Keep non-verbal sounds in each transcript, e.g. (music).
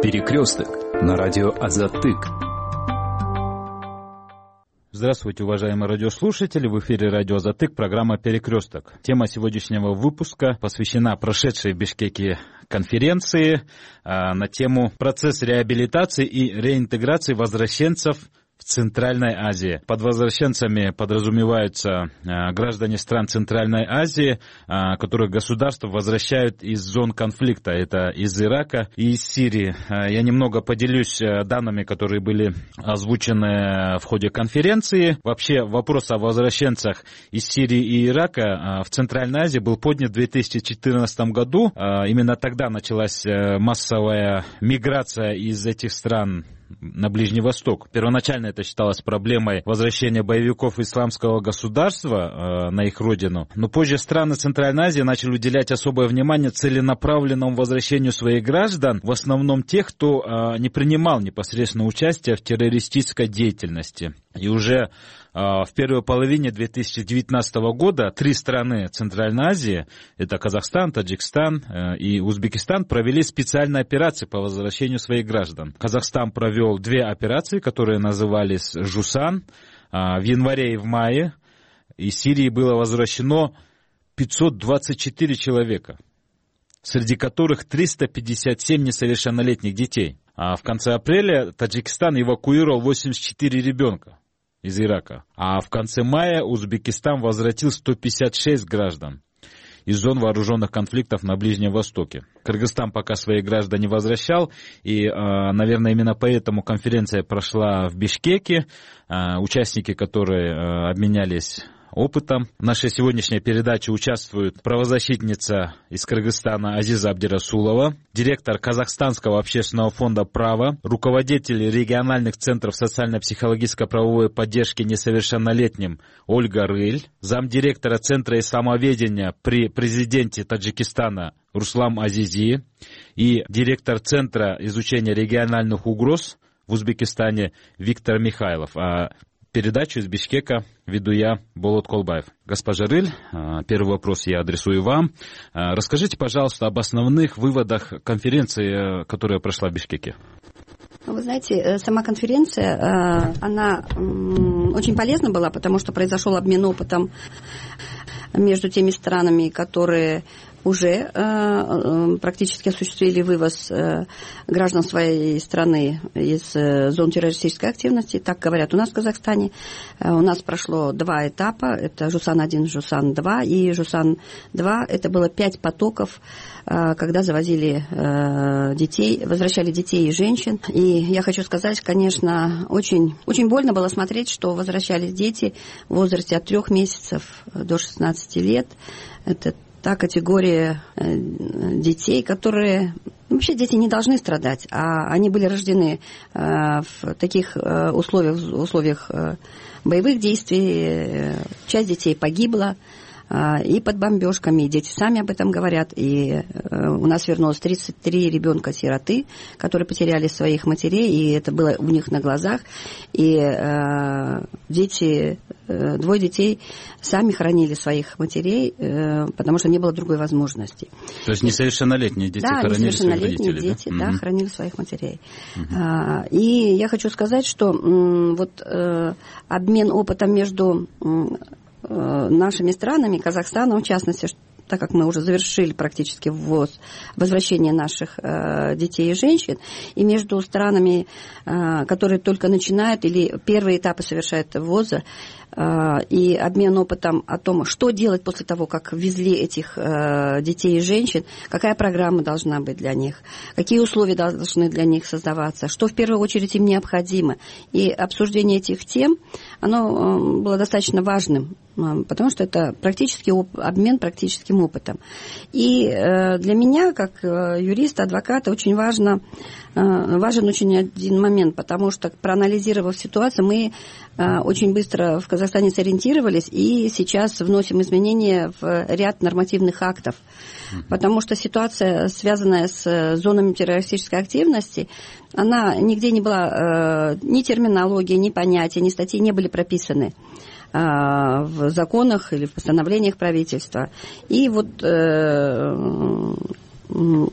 Перекресток на радио Азатык. Здравствуйте, уважаемые радиослушатели. В эфире радио Азатык, программа «Перекресток». Тема сегодняшнего выпуска посвящена прошедшей в Бишкеке конференции а, на тему «Процесс реабилитации и реинтеграции возвращенцев в Центральной Азии. Под возвращенцами подразумеваются э, граждане стран Центральной Азии, э, которых государство возвращают из зон конфликта. Это из Ирака и из Сирии. Э, я немного поделюсь данными, которые были озвучены в ходе конференции. Вообще вопрос о возвращенцах из Сирии и Ирака в Центральной Азии был поднят в 2014 году. Именно тогда началась массовая миграция из этих стран на Ближний Восток. Первоначально это считалось проблемой возвращения боевиков исламского государства э, на их родину, но позже страны Центральной Азии начали уделять особое внимание целенаправленному возвращению своих граждан, в основном тех, кто э, не принимал непосредственно участие в террористической деятельности. И уже в первой половине 2019 года три страны Центральной Азии, это Казахстан, Таджикистан э, и Узбекистан, провели специальные операции по возвращению своих граждан. Казахстан провел две операции, которые назывались «Жусан» а, в январе и в мае. Из Сирии было возвращено 524 человека, среди которых 357 несовершеннолетних детей. А в конце апреля Таджикистан эвакуировал 84 ребенка из Ирака. А в конце мая Узбекистан возвратил 156 граждан из зон вооруженных конфликтов на Ближнем Востоке. Кыргызстан пока своих граждан не возвращал, и, а, наверное, именно поэтому конференция прошла в Бишкеке, а, участники которые а, обменялись опытом. В нашей сегодняшней передаче участвует правозащитница из Кыргызстана Азиза Абдирасулова, директор Казахстанского общественного фонда «Право», руководитель региональных центров социально-психологической правовой поддержки несовершеннолетним Ольга Рыль, замдиректора Центра исламоведения при президенте Таджикистана Руслам Азизи и директор Центра изучения региональных угроз в Узбекистане Виктор Михайлов. А Передачу из Бишкека веду я, Болот Колбаев. Госпожа Рыль, а, первый вопрос я адресую вам. А, расскажите, пожалуйста, об основных выводах конференции, э, которая прошла в Бишкеке. Ну, вы знаете, э, сама конференция, э, она очень полезна была, потому что произошел обмен опытом между теми странами, которые уже э, э, практически осуществили вывоз э, граждан своей страны из зон террористической активности. Так говорят у нас в Казахстане. У нас прошло два этапа. Это Жусан-1, Жусан-2 и Жусан-2. Это было пять потоков, когда завозили детей, возвращали детей и женщин. И я хочу сказать, конечно, очень, очень больно было смотреть, что возвращались дети в возрасте от трех месяцев до 16 лет. Это та категория э, детей, которые ну, вообще дети не должны страдать, а они были рождены э, в таких э, условиях, условиях боевых действий. Часть детей погибла и под бомбежками, и дети сами об этом говорят. И у нас вернулось 33 ребенка-сироты, которые потеряли своих матерей, и это было у них на глазах. И дети двое детей сами хоронили своих матерей, э, потому что не было другой возможности. То есть несовершеннолетние дети да, хоронили своих родителей, дети, да? да, угу. хоронили своих матерей. Угу. И я хочу сказать, что вот э, обмен опытом между нашими странами, Казахстаном в частности, так как мы уже завершили практически ввоз, возвращение наших э, детей и женщин, и между странами, э, которые только начинают или первые этапы совершают ввоза, э, и обмен опытом о том, что делать после того, как везли этих э, детей и женщин, какая программа должна быть для них, какие условия должны для них создаваться, что в первую очередь им необходимо. И обсуждение этих тем, оно э, было достаточно важным потому что это практически обмен практическим опытом. И э, для меня, как э, юриста, адвоката, очень важно, э, важен очень один момент, потому что, проанализировав ситуацию, мы очень быстро в Казахстане сориентировались и сейчас вносим изменения в ряд нормативных актов. Потому что ситуация, связанная с зонами террористической активности, она нигде не была, ни терминология, ни понятия, ни статьи не были прописаны. В законах или в постановлениях правительства. И вот э,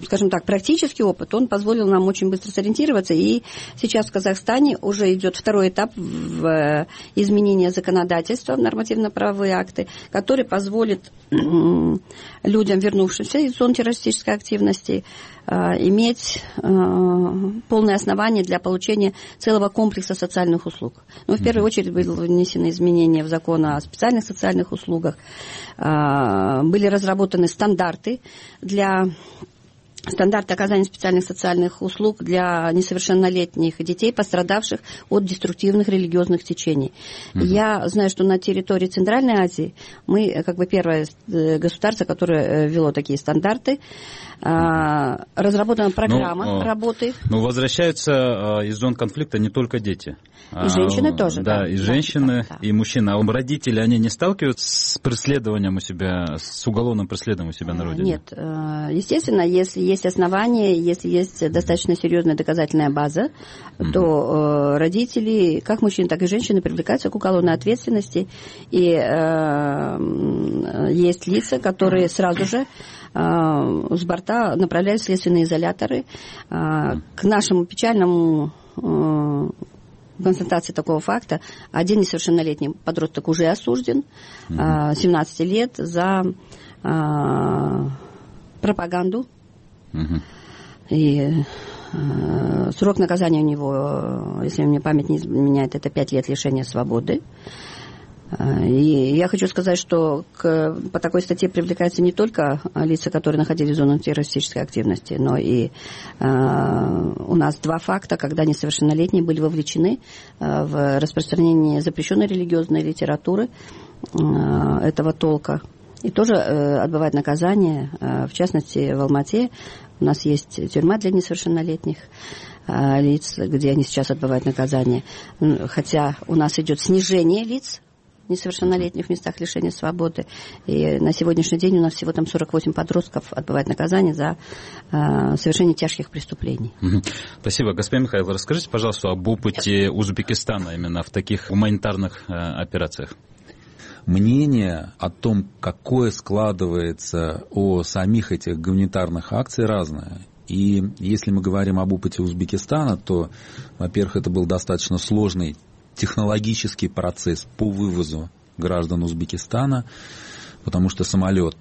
скажем так, практический опыт, он позволил нам очень быстро сориентироваться. И сейчас в Казахстане уже идет второй этап в э, изменения законодательства, нормативно-правовые акты, который позволит людям, вернувшимся из зон террористической активности, иметь э, полное основание для получения целого комплекса социальных услуг. Ну, в первую очередь были внесены изменения в закон о специальных социальных услугах, были разработаны стандарты для стандарты оказания специальных социальных услуг для несовершеннолетних детей, пострадавших от деструктивных религиозных течений. Угу. Я знаю, что на территории Центральной Азии мы э, как бы первое э, государство, которое э, ввело такие стандарты. А, разработана программа ну, работы. Ну, возвращаются из зон конфликта не только дети. И женщины а, тоже, да. Да, и женщины, да, да. и мужчины. А родители, они не сталкиваются с преследованием у себя, с уголовным преследованием у себя на родине? Нет. Естественно, если есть основания, если есть достаточно серьезная доказательная база, mm-hmm. то родители, как мужчины, так и женщины, привлекаются к уголовной ответственности. И э, есть лица, которые сразу же с борта направляют следственные изоляторы. К нашему печальному констатации такого факта один несовершеннолетний подросток уже осужден, 17 лет, за пропаганду. И срок наказания у него, если мне память не изменяет, это 5 лет лишения свободы. И я хочу сказать, что к, по такой статье привлекаются не только лица, которые находились в зоне террористической активности, но и э, у нас два факта, когда несовершеннолетние были вовлечены э, в распространение запрещенной религиозной литературы э, этого толка. И тоже э, отбывать наказание, э, в частности, в Алмате у нас есть тюрьма для несовершеннолетних лиц, где они сейчас отбывают наказание. Хотя у нас идет снижение лиц несовершеннолетних в местах лишения свободы. И на сегодняшний день у нас всего там 48 подростков отбывают наказание за э, совершение тяжких преступлений. Спасибо. Господин Михаил, расскажите, пожалуйста, об опыте Узбекистана именно в таких гуманитарных э, операциях. Мнение о том, какое складывается о самих этих гуманитарных акциях, разное. И если мы говорим об опыте Узбекистана, то, во-первых, это был достаточно сложный технологический процесс по вывозу граждан Узбекистана, потому что самолет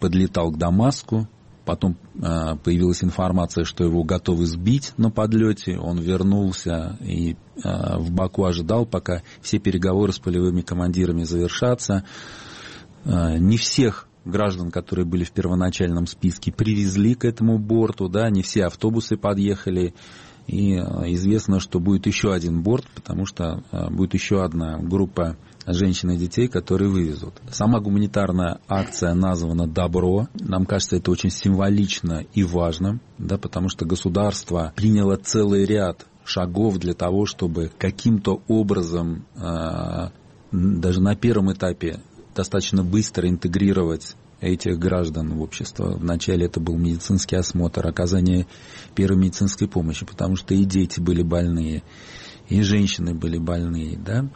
подлетал к Дамаску, потом э, появилась информация, что его готовы сбить на подлете, он вернулся и э, в Баку ожидал, пока все переговоры с полевыми командирами завершатся. Э, не всех граждан, которые были в первоначальном списке, привезли к этому борту, да, не все автобусы подъехали, и известно, что будет еще один борт, потому что будет еще одна группа женщин и детей, которые вывезут. Сама гуманитарная акция названа «Добро». Нам кажется, это очень символично и важно, да, потому что государство приняло целый ряд шагов для того, чтобы каким-то образом, э, даже на первом этапе, достаточно быстро интегрировать этих граждан в общество. Вначале это был медицинский осмотр, оказание первой медицинской помощи, потому что и дети были больные, и женщины были больные, да.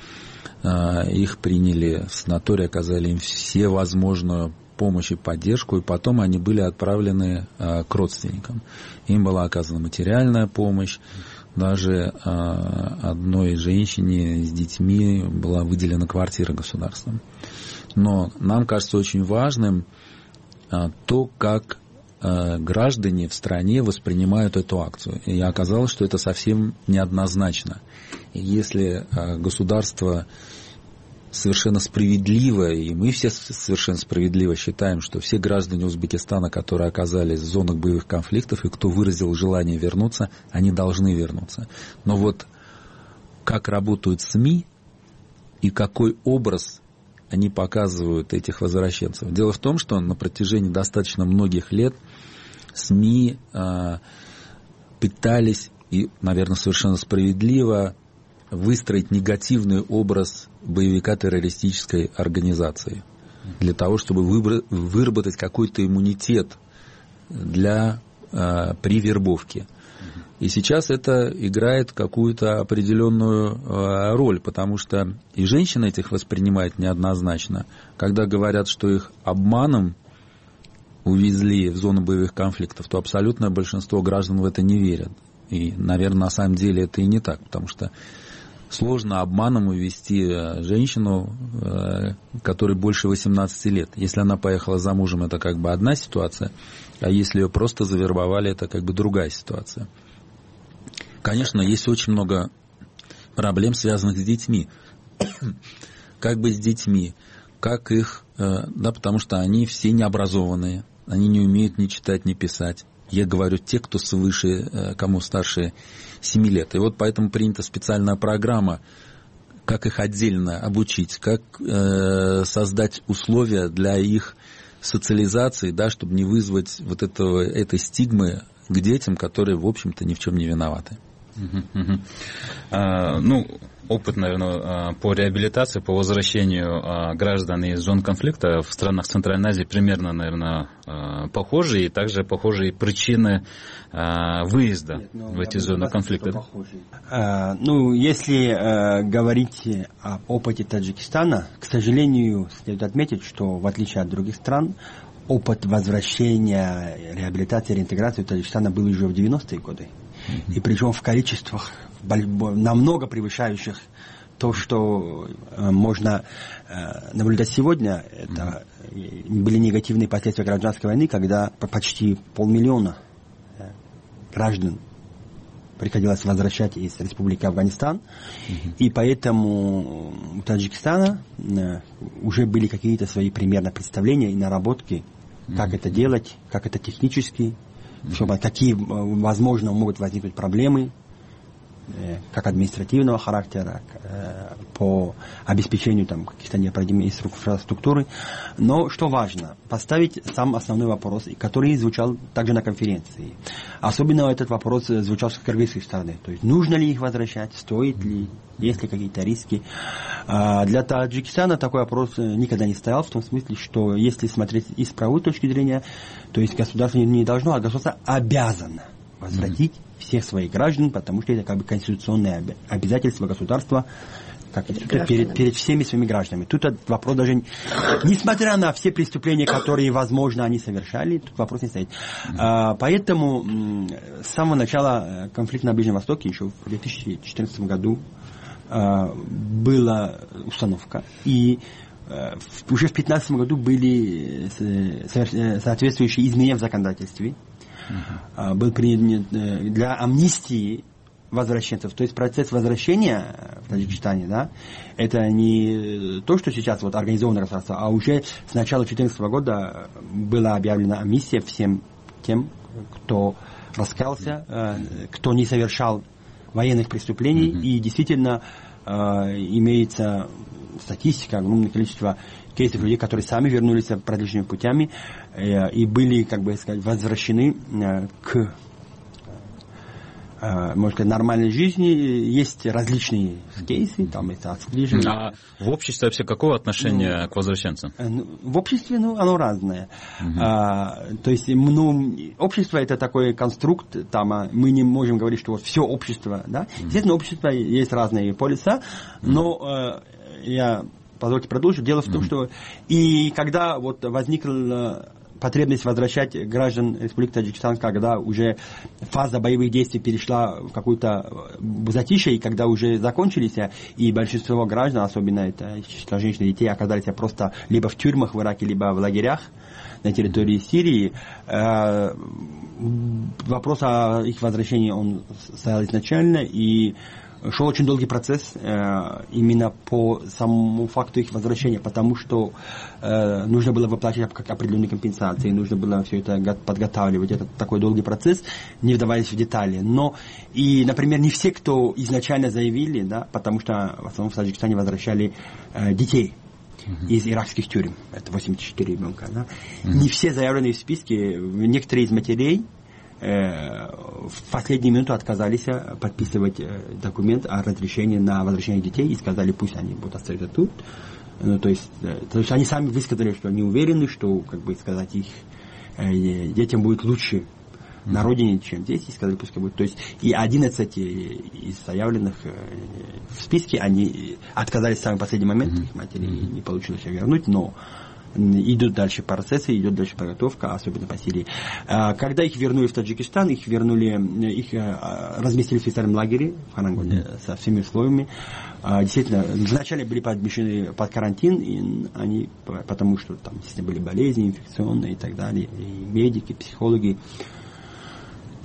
А, их приняли в санаторий, оказали им все возможную помощь и поддержку, и потом они были отправлены а, к родственникам. Им была оказана материальная помощь, даже а, одной женщине с детьми была выделена квартира государством. Но нам кажется очень важным то, как граждане в стране воспринимают эту акцию. И оказалось, что это совсем неоднозначно. Если а, государство совершенно справедливо, и мы все совершенно справедливо считаем, что все граждане Узбекистана, которые оказались в зонах боевых конфликтов и кто выразил желание вернуться, они должны вернуться. Но вот как работают СМИ и какой образ они показывают этих возвращенцев. Дело в том, что на протяжении достаточно многих лет СМИ э, пытались, и, наверное, совершенно справедливо, выстроить негативный образ боевика террористической организации для того, чтобы выработать какой-то иммунитет для, э, при вербовке. И сейчас это играет какую-то определенную э, роль, потому что и женщины этих воспринимают неоднозначно. Когда говорят, что их обманом увезли в зону боевых конфликтов, то абсолютное большинство граждан в это не верят. И, наверное, на самом деле это и не так, потому что сложно обманом увести э, женщину, э, которой больше 18 лет. Если она поехала за мужем, это как бы одна ситуация, а если ее просто завербовали, это как бы другая ситуация. Конечно, есть очень много проблем, связанных с детьми. (coughs) как быть с детьми, как их, э, да, потому что они все необразованные, они не умеют ни читать, ни писать. Я говорю те, кто свыше, кому старше 7 лет. И вот поэтому принята специальная программа, как их отдельно обучить, как э, создать условия для их социализации, да, чтобы не вызвать вот этого, этой стигмы к детям, которые, в общем-то, ни в чем не виноваты. А, ну, опыт, наверное, а, по реабилитации, по возвращению а, граждан из зон конфликта в странах Центральной Азии примерно, наверное, похожи, и также похожие причины выезда Нет, ну, в эти зоны конфликта. Ну, если говорить об опыте Таджикистана, к сожалению, следует отметить, что в отличие от других стран, опыт возвращения, реабилитации, реинтеграции Таджикистана был уже в 90-е годы. И причем в количествах намного превышающих то, что э, можно э, наблюдать сегодня. Это были негативные последствия гражданской войны, когда почти полмиллиона э, граждан приходилось возвращать из Республики Афганистан. И поэтому у Таджикистана уже были какие-то свои примерно представления и наработки, как это делать, как это технически чтобы какие, возможно, могут возникнуть проблемы, э, как административного характера, э, по обеспечению там, каких-то необходимых инфраструктуры. Но что важно, поставить сам основной вопрос, который звучал также на конференции. Особенно этот вопрос звучал с кыргызской стороны. То есть нужно ли их возвращать, стоит ли, есть ли какие-то риски. А для Таджикистана такой вопрос никогда не стоял, в том смысле, что если смотреть и с правовой точки зрения, то есть государство не должно, а государство обязано возвратить mm-hmm. всех своих граждан, потому что это как бы конституционное обязательство государства как перед, перед, перед всеми своими гражданами. Тут этот вопрос даже, несмотря на все преступления, которые, возможно, они совершали, тут вопрос не стоит. А, поэтому с самого начала конфликта на Ближнем Востоке, еще в 2014 году, а, была установка. И а, уже в 2015 году были э, соответствующие изменения в законодательстве. Uh-huh. Был принят э, для амнистии возвращенцев. То есть процесс возвращения в Таджикистане, да, это не то, что сейчас вот организованное государство, а уже с начала 2014 года была объявлена амнистия всем тем, кто раскаялся, э, кто не совершал военных преступлений, mm-hmm. и действительно э, имеется статистика, огромное количество кейсов людей, которые сами вернулись различными путями э, и были, как бы сказать, возвращены э, к Э, может сказать, нормальной жизни есть различные кейсы, там это отслеживание. А в обществе вообще какого отношения ну, к возвращенцам? Э, ну, в обществе, ну, оно разное. Угу. А, то есть, ну, общество это такой конструкт, там а, мы не можем говорить, что вот все общество, да. Угу. Естественно, общество есть разные полюса, но угу. Я позвольте продолжить. Дело в том, что и когда вот возникла потребность возвращать граждан Республики Таджикистан, когда уже фаза боевых действий перешла в какую-то э, затишье, и когда уже закончились, и большинство граждан, особенно это число женщин и детей, оказались просто либо в тюрьмах в Ираке, либо в лагерях на территории Сирии. Э, вопрос о их возвращении он стоял изначально, и шел очень долгий процесс э, именно по самому факту их возвращения, потому что э, нужно было выплачивать как определенные компенсации, нужно было все это подготавливать. Это такой долгий процесс, не вдаваясь в детали. Но и, например, не все, кто изначально заявили, да, потому что в основном в Таджикистане возвращали э, детей из иракских тюрем. Это 84 ребенка. Да? Не все заявленные в списке, некоторые из матерей в последнюю минуту отказались э, подписывать э, документ о разрешении на возвращение детей и сказали, пусть они будут остаться тут. Ну, то есть, то есть они сами высказали, что они уверены, что, как бы сказать, их детям будет лучше на родине, чем здесь, и сказали, пускай будет. То есть и 11 из заявленных в списке, они отказались в самый последний момент, их матери не получилось вернуть, но идут дальше процессы, идет дальше подготовка, особенно по Сирии. А, когда их вернули в Таджикистан, их вернули, их разместили в специальном лагере в Харангоне со всеми условиями. Действительно, вначале были подмещены под карантин, и они, потому что там действительно были болезни инфекционные и так далее, и медики, психологи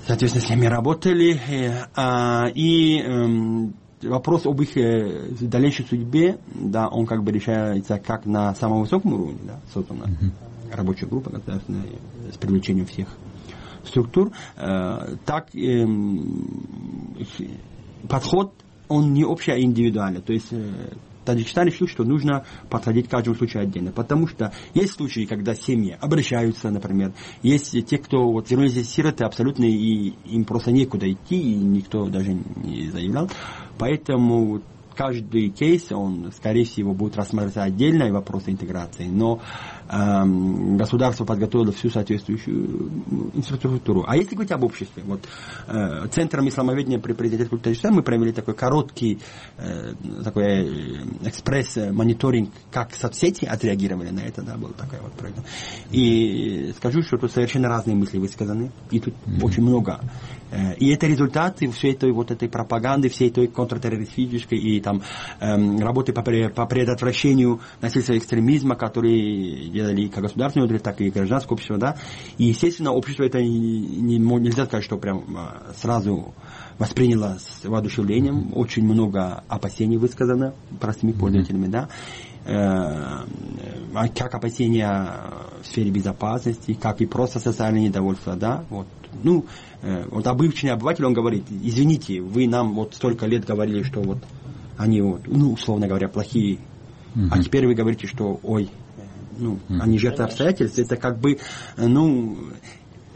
соответственно, с ними работали. И эм, вопрос об их э, дальнейшей судьбе, да, он как бы решается как на самом высоком уровне, да, создана uh-huh. рабочая группа государственная с привлечением всех структур, э, так э, подход, он не общий, а индивидуальный. То есть э, Таджикистан решил, что нужно подходить к каждому случаю отдельно. Потому что есть случаи, когда семьи обращаются, например. Есть те, кто вот вернулись сироты абсолютно, и им просто некуда идти, и никто даже не заявлял. Поэтому каждый кейс, он, скорее всего, будет рассматриваться отдельно, и вопросы интеграции. Но государство подготовило всю соответствующую инфраструктуру. А если говорить об обществе, вот э, Центром исламоведения при президенте Таджикистана мы провели такой короткий э, такой э, экспресс-мониторинг, как соцсети отреагировали на это, да, был такой вот проект. И скажу, что тут совершенно разные мысли высказаны, и тут mm-hmm. очень много. И это результаты всей этой вот этой пропаганды, всей этой контртеррористической и там эм, работы по, по предотвращению насильственного экстремизма, которые делали как государственные отрасли, так и гражданское общество, да. И, естественно, общество это не, не, нельзя сказать, что прям а, сразу восприняло с воодушевлением. Очень много опасений высказано простыми пользователями, да э, как опасения в сфере безопасности, как и просто социальное недовольство, да, вот, ну, э, вот обычный обыватель, он говорит, извините, вы нам вот столько лет говорили, что вот они вот, ну, условно говоря, плохие, uh-huh. а теперь вы говорите, что, ой, ну, mm-hmm. они жертвы обстоятельств, это как бы, э, ну,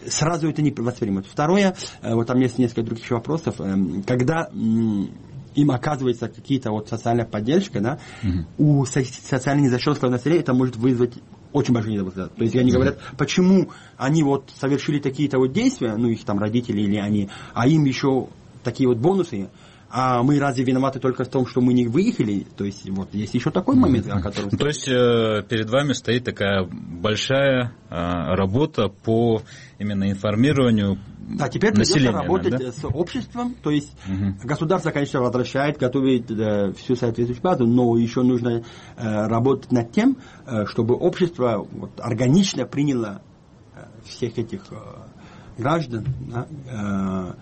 сразу это не воспринимают. Второе, э, вот там есть несколько других вопросов, эм, когда им оказывается какие-то вот социальная поддержка, да, mm-hmm. у социально незащищенного населения это может вызвать очень большое недовольство. То есть они говорят, почему они вот совершили такие-то вот действия, ну их там родители или они, а им еще такие вот бонусы, а мы разве виноваты только в том, что мы не выехали? То есть вот есть еще такой момент, о котором... То есть э, перед вами стоит такая большая э, работа по именно информированию да, теперь придется работать да? с обществом, то есть угу. государство, конечно, возвращает, готовит э, всю соответствующую базу, но еще нужно э, работать над тем, э, чтобы общество вот, органично приняло э, всех этих граждан, да,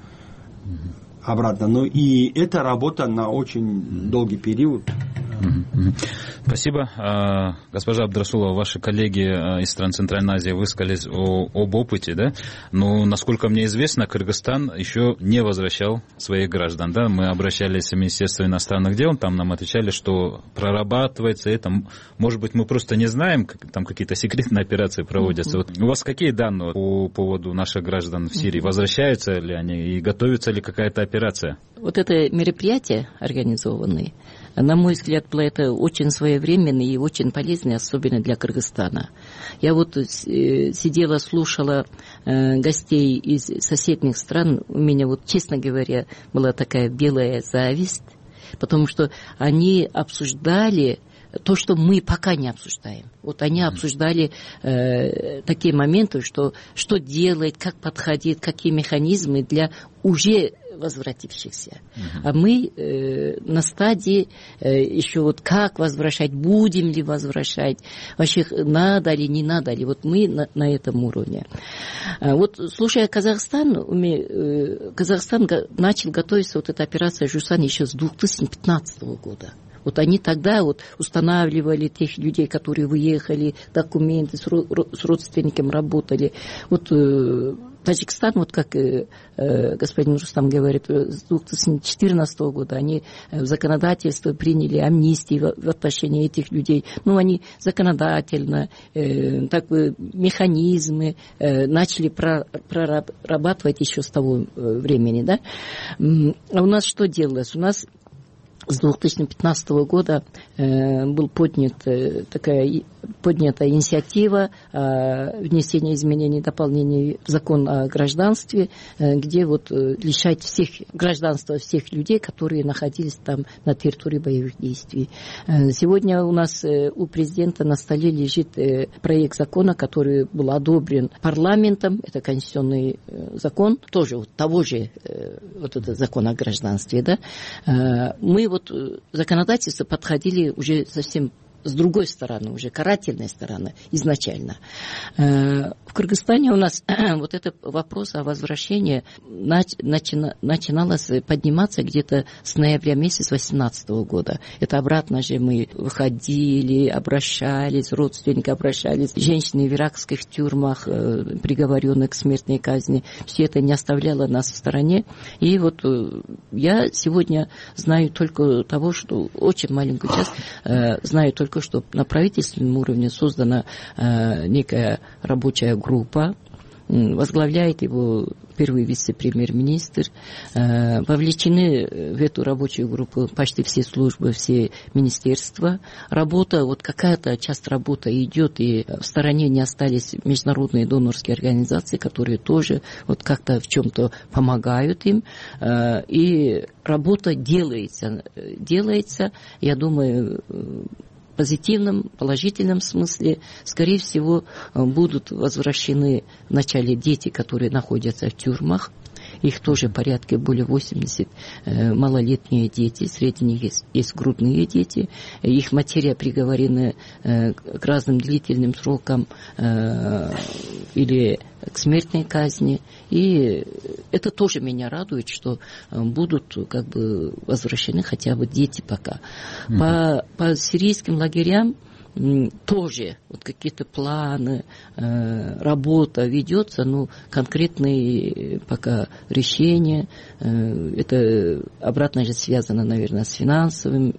угу обратно. Но и это работа на очень долгий период. Спасибо. А, госпожа Абдрасулова, ваши коллеги а, из стран Центральной Азии высказались о, об опыте, да? Но, насколько мне известно, Кыргызстан еще не возвращал своих граждан, да? Мы обращались в Министерство иностранных дел, там нам отвечали, что прорабатывается это. Может быть, мы просто не знаем, там какие-то секретные операции проводятся. Вот у вас какие данные по поводу наших граждан в Сирии? Возвращаются ли они и готовится ли какая-то операция? Вот это мероприятие организованные, на мой взгляд, это очень своевременный и очень полезный, особенно для Кыргызстана. Я вот э, сидела, слушала э, гостей из соседних стран. У меня вот, честно говоря, была такая белая зависть, потому что они обсуждали то, что мы пока не обсуждаем. Вот они обсуждали э, такие моменты, что что делать, как подходить, какие механизмы для уже возвратившихся. Uh-huh. А мы э, на стадии э, еще вот как возвращать, будем ли возвращать, вообще надо ли, не надо ли. Вот мы на, на этом уровне. А вот слушая Казахстан, мы, э, Казахстан начал готовиться, вот эта операция Жусан еще с 2015 года. Вот они тогда вот устанавливали тех людей, которые выехали, документы с, родственниками работали. Вот э, Таджикистан, вот как э, э господин Рустам говорит, э, с 2014 года они в законодательство приняли амнистии в, в отношении этих людей. Ну, они законодательно, э, так механизмы э, начали прорабатывать еще с того времени, да. А у нас что делалось? У нас с 2015 года э, был поднят э, такая поднята инициатива внесения изменений и дополнений в закон о гражданстве, где вот лишать всех гражданства всех людей, которые находились там на территории боевых действий. Сегодня у нас у президента на столе лежит проект закона, который был одобрен парламентом, это конституционный закон, тоже вот того же вот этот закон о гражданстве, да, мы вот законодательство подходили уже совсем с другой стороны, уже карательной стороны изначально. Э, в Кыргызстане у нас (clears throat) вот этот вопрос о возвращении начиналось подниматься где-то с ноября месяца 2018 года. Это обратно же мы выходили, обращались, родственники обращались, женщины в иракских тюрьмах, э, приговоренные к смертной казни. Все это не оставляло нас в стороне. И вот э, я сегодня знаю только того, что очень маленькую часть, знаю только только что на правительственном уровне создана э, некая рабочая группа, возглавляет его первый вице-премьер-министр. Э, вовлечены в эту рабочую группу почти все службы, все министерства. Работа, вот какая-то часть работы идет, и в стороне не остались международные донорские организации, которые тоже вот как-то в чем-то помогают им. Э, и работа делается. Делается, я думаю, позитивном, положительном смысле, скорее всего, э, будут возвращены вначале дети, которые находятся в тюрьмах, их тоже порядка более 80 э, малолетние дети, среди них есть, есть грудные дети. Их материя приговорена э, к разным длительным срокам или к смертной казни. И это тоже меня радует, что будут как бы возвращены хотя бы дети пока. Mm-hmm. По, по сирийским лагерям тоже вот какие-то планы, э, работа ведется, но конкретные пока решения, э, это обратно же связано, наверное, с финансовым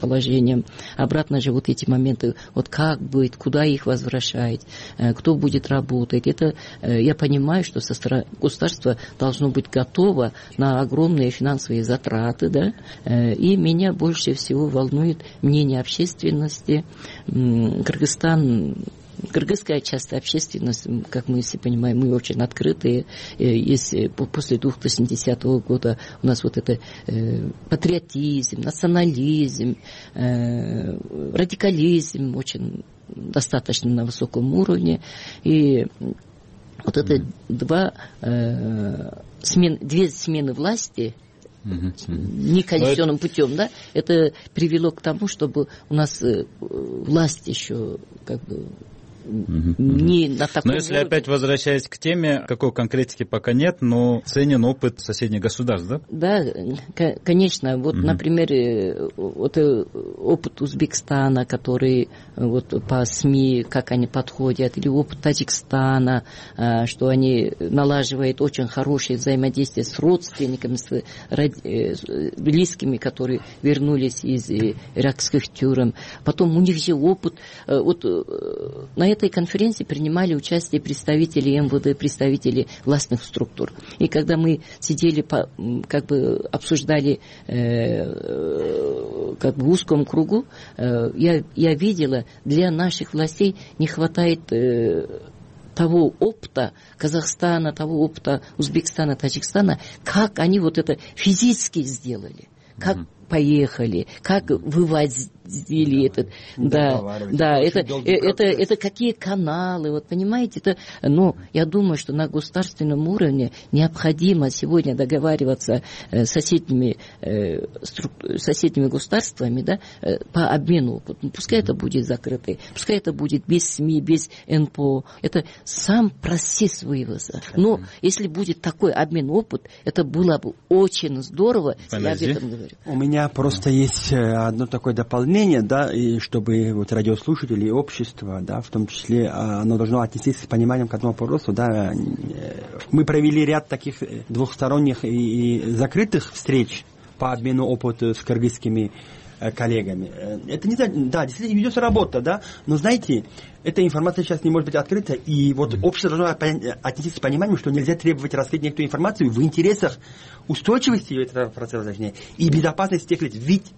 положением, обратно же вот эти моменты, вот как будет, куда их возвращать, э, кто будет работать, это я понимаю, что со стороны государства должно быть готово на огромные финансовые затраты, да, и меня больше всего волнует мнение общественности, Кыргызстан Кыргызская часть общественность, как мы все понимаем, мы очень открытые. Если после 2010 года у нас вот это э, патриотизм, национализм, э, радикализм очень достаточно на высоком уровне. И вот это два, э, смен, две смены власти не конституционным путем, да, это привело к тому, чтобы у нас э, власть еще как бы не на таком Но если уровне. опять возвращаясь к теме, какой конкретики пока нет, но ценен опыт соседних государств, да? Да, конечно. Вот, угу. например, э, вот э, опыт Узбекистана, который вот по СМИ, как они подходят, или опыт Таджикистана, э, что они налаживают очень хорошее взаимодействие с родственниками, с близкими, которые вернулись из иракских тюрем. Потом у них же опыт, вот на этой конференции принимали участие представители МВД, представители властных структур. И когда мы сидели, по, как бы обсуждали э, как бы в узком кругу, э, я, я видела, для наших властей не хватает э, того опыта Казахстана, того опыта Узбекистана, Таджикистана, как они вот это физически сделали, как поехали, как вывозили этот, да, да, это, э, это, это какие каналы, вот понимаете, это, но я думаю, что на государственном уровне необходимо сегодня договариваться э, с соседними, э, соседними государствами, да, по обмену опытом. Пускай это будет закрытый, пускай это будет без СМИ, без НПО, это сам процесс вывоза. Но если будет такой обмен опыт, это было бы очень здорово, Подожди. я об этом говорю. У меня меня просто есть э, одно такое дополнение, да, и чтобы вот радиослушатели и общество, да, в том числе, а, оно должно отнестись с пониманием к одному вопросу, да. Э, мы провели ряд таких э, двухсторонних и закрытых встреч по обмену опыта с кыргызскими коллегами. Это не да, действительно ведется работа, да, но знаете, эта информация сейчас не может быть открыта, и вот общество должно отнестись с пониманием, что нельзя требовать раскрыть некоторую информацию в интересах устойчивости этого процесса и безопасности тех лиц. Ведь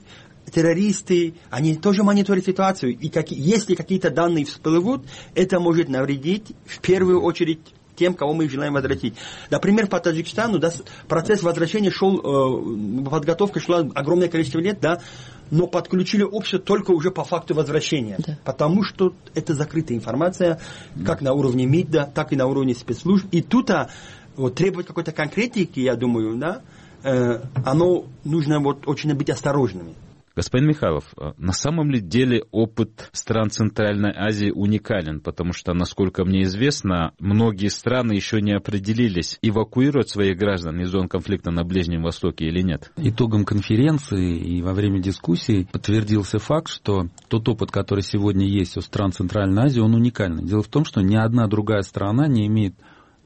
террористы, они тоже мониторят ситуацию. И как, если какие-то данные всплывут, это может навредить в первую очередь тем, кого мы желаем возвратить. Например, по Таджикистану да, процесс возвращения шел, э, подготовка шла огромное количество лет, да, но подключили общество только уже по факту возвращения. Да. Потому что это закрытая информация, да. как на уровне МИДа, так и на уровне спецслужб. И тут а, вот, требовать какой-то конкретики, я думаю, да, э, оно нужно вот, очень быть осторожными. Господин Михайлов, э, на самом ли деле опыт стран Центральной Азии уникален? Потому что, насколько мне известно, многие страны еще не определились, эвакуировать своих граждан из зон конфликта на Ближнем Востоке или нет. Итогом конференции и во время дискуссий подтвердился факт, что тот опыт, который сегодня есть у стран Центральной Азии, он уникальный. Дело в том, что ни одна другая страна не имеет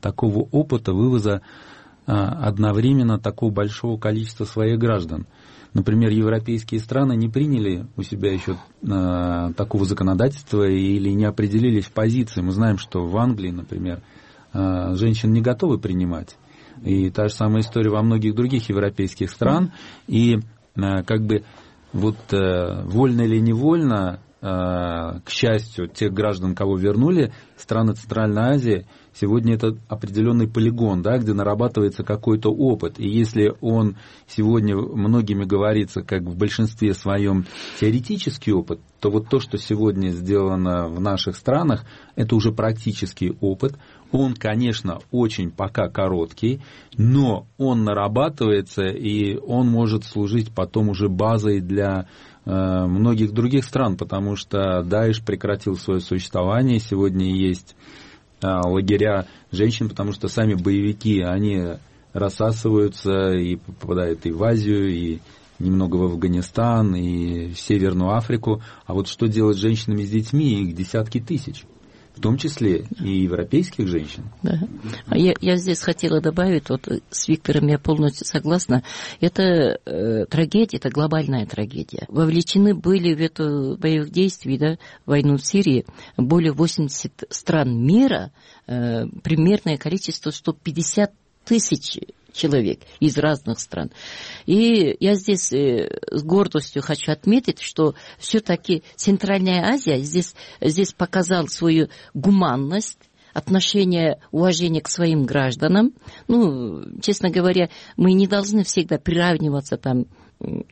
такого опыта вывоза а, одновременно такого большого количества своих граждан. Например, европейские страны не приняли у себя еще э, такого законодательства или не определились в позиции. Мы знаем, что в Англии, например, э, женщин не готовы принимать. И та же самая история во многих других европейских стран. И э, как бы вот э, вольно или невольно, э, к счастью, тех граждан, кого вернули, страны Центральной Азии – Сегодня это определенный полигон, да, где нарабатывается какой-то опыт. И если он сегодня многими говорится, как в большинстве своем теоретический опыт, то вот то, что сегодня сделано в наших странах, это уже практический опыт. Он, конечно, очень пока короткий, но он нарабатывается, и он может служить потом уже базой для э, многих других стран, потому что Даиш прекратил свое существование, сегодня есть лагеря женщин, потому что сами боевики, они рассасываются и попадают и в Азию, и немного в Афганистан, и в Северную Африку. А вот что делать с женщинами с детьми, их десятки тысяч в том числе и европейских женщин. Да. А я, я здесь хотела добавить, вот с Виктором я полностью согласна, это э, трагедия, это глобальная трагедия. Вовлечены были в эту боевых действий, да, войну в Сирии, более 80 стран мира, э, примерное количество 150 тысяч человек из разных стран. И я здесь э, с гордостью хочу отметить, что все-таки Центральная Азия здесь, здесь показал свою гуманность, отношение, уважение к своим гражданам. Ну, честно говоря, мы не должны всегда приравниваться там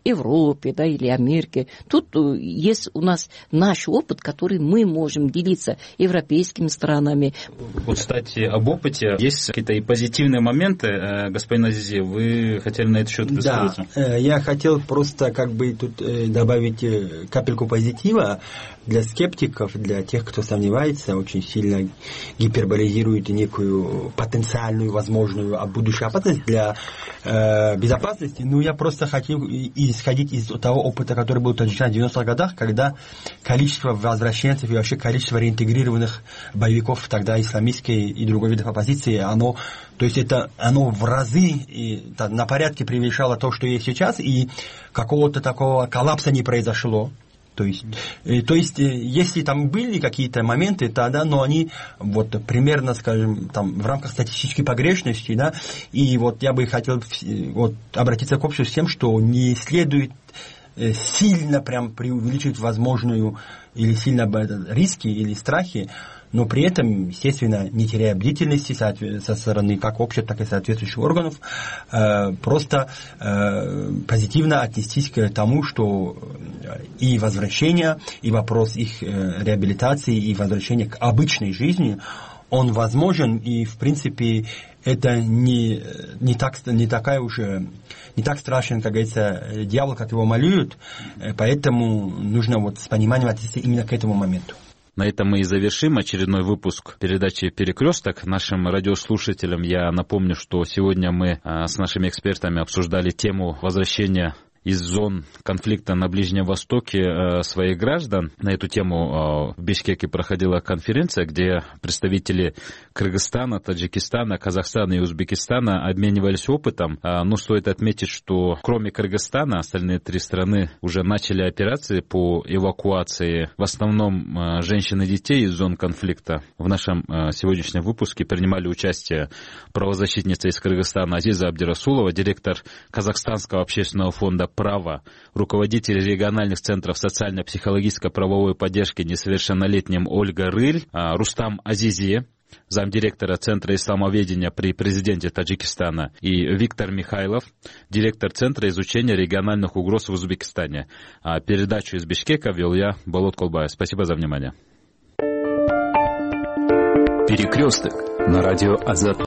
Европе да, или Америке. Тут э, есть у нас наш опыт, который мы можем делиться европейскими странами. Вот, кстати, об опыте. Есть какие-то и позитивные моменты, э, господин Азизи, вы хотели на этот счет высказаться? Да, э, я хотел просто как бы тут добавить капельку позитива для скептиков, для тех, кто сомневается, очень сильно гиперболизирует некую потенциальную, возможную будущую опасность для э, безопасности. Ну, я просто хотел исходить из того опыта, который был в Таджикистане в 90-х годах, когда количество возвращенцев и вообще количество реинтегрированных боевиков тогда исламистской и другой видов оппозиции, оно, то есть это, оно в разы и, на порядке превышало то, что есть сейчас, и какого-то такого коллапса не произошло. То есть, э, то есть, э, если там были какие-то моменты, тогда, но они вот примерно, скажем, там в рамках статистической погрешности, да, и вот я бы хотел вот, обратиться к обществу с тем, что не следует э, сильно прям преувеличить возможную или сильно риски или страхи, но при этом, естественно, не теряя бдительности со стороны как общества, так и соответствующих органов, э, просто э, позитивно отнестись к тому, что и возвращение, и вопрос их э, реабилитации, и возвращение к обычной жизни, он возможен, и, в принципе, это не, не, так, не такая уже не так страшен, как говорится, дьявол, как его малюют, поэтому нужно вот с пониманием относиться именно к этому моменту. На этом мы и завершим очередной выпуск передачи «Перекресток». Нашим радиослушателям я напомню, что сегодня мы а, с нашими экспертами обсуждали тему возвращения из зон конфликта на Ближнем Востоке э, своих граждан. На эту тему э, в Бишкеке проходила конференция, где представители Кыргызстана, Таджикистана, Казахстана и Узбекистана обменивались опытом. Э, но стоит отметить, что кроме Кыргызстана, остальные три страны уже начали операции по эвакуации в основном женщин и детей из зон конфликта. В нашем сегодняшнем выпуске принимали участие правозащитница из Кыргызстана Азиза Абдирасулова, директор Казахстанского общественного фонда права, руководитель региональных центров социально-психологической правовой поддержки несовершеннолетним Ольга Рыль, а, Рустам Азизи, замдиректора Центра исламоведения при президенте Таджикистана, и Виктор Михайлов, директор Центра изучения региональных угроз в Узбекистане. А передачу из Бишкека вел я, Болот Колбаев. Спасибо за внимание. Перекресток на радио Азат.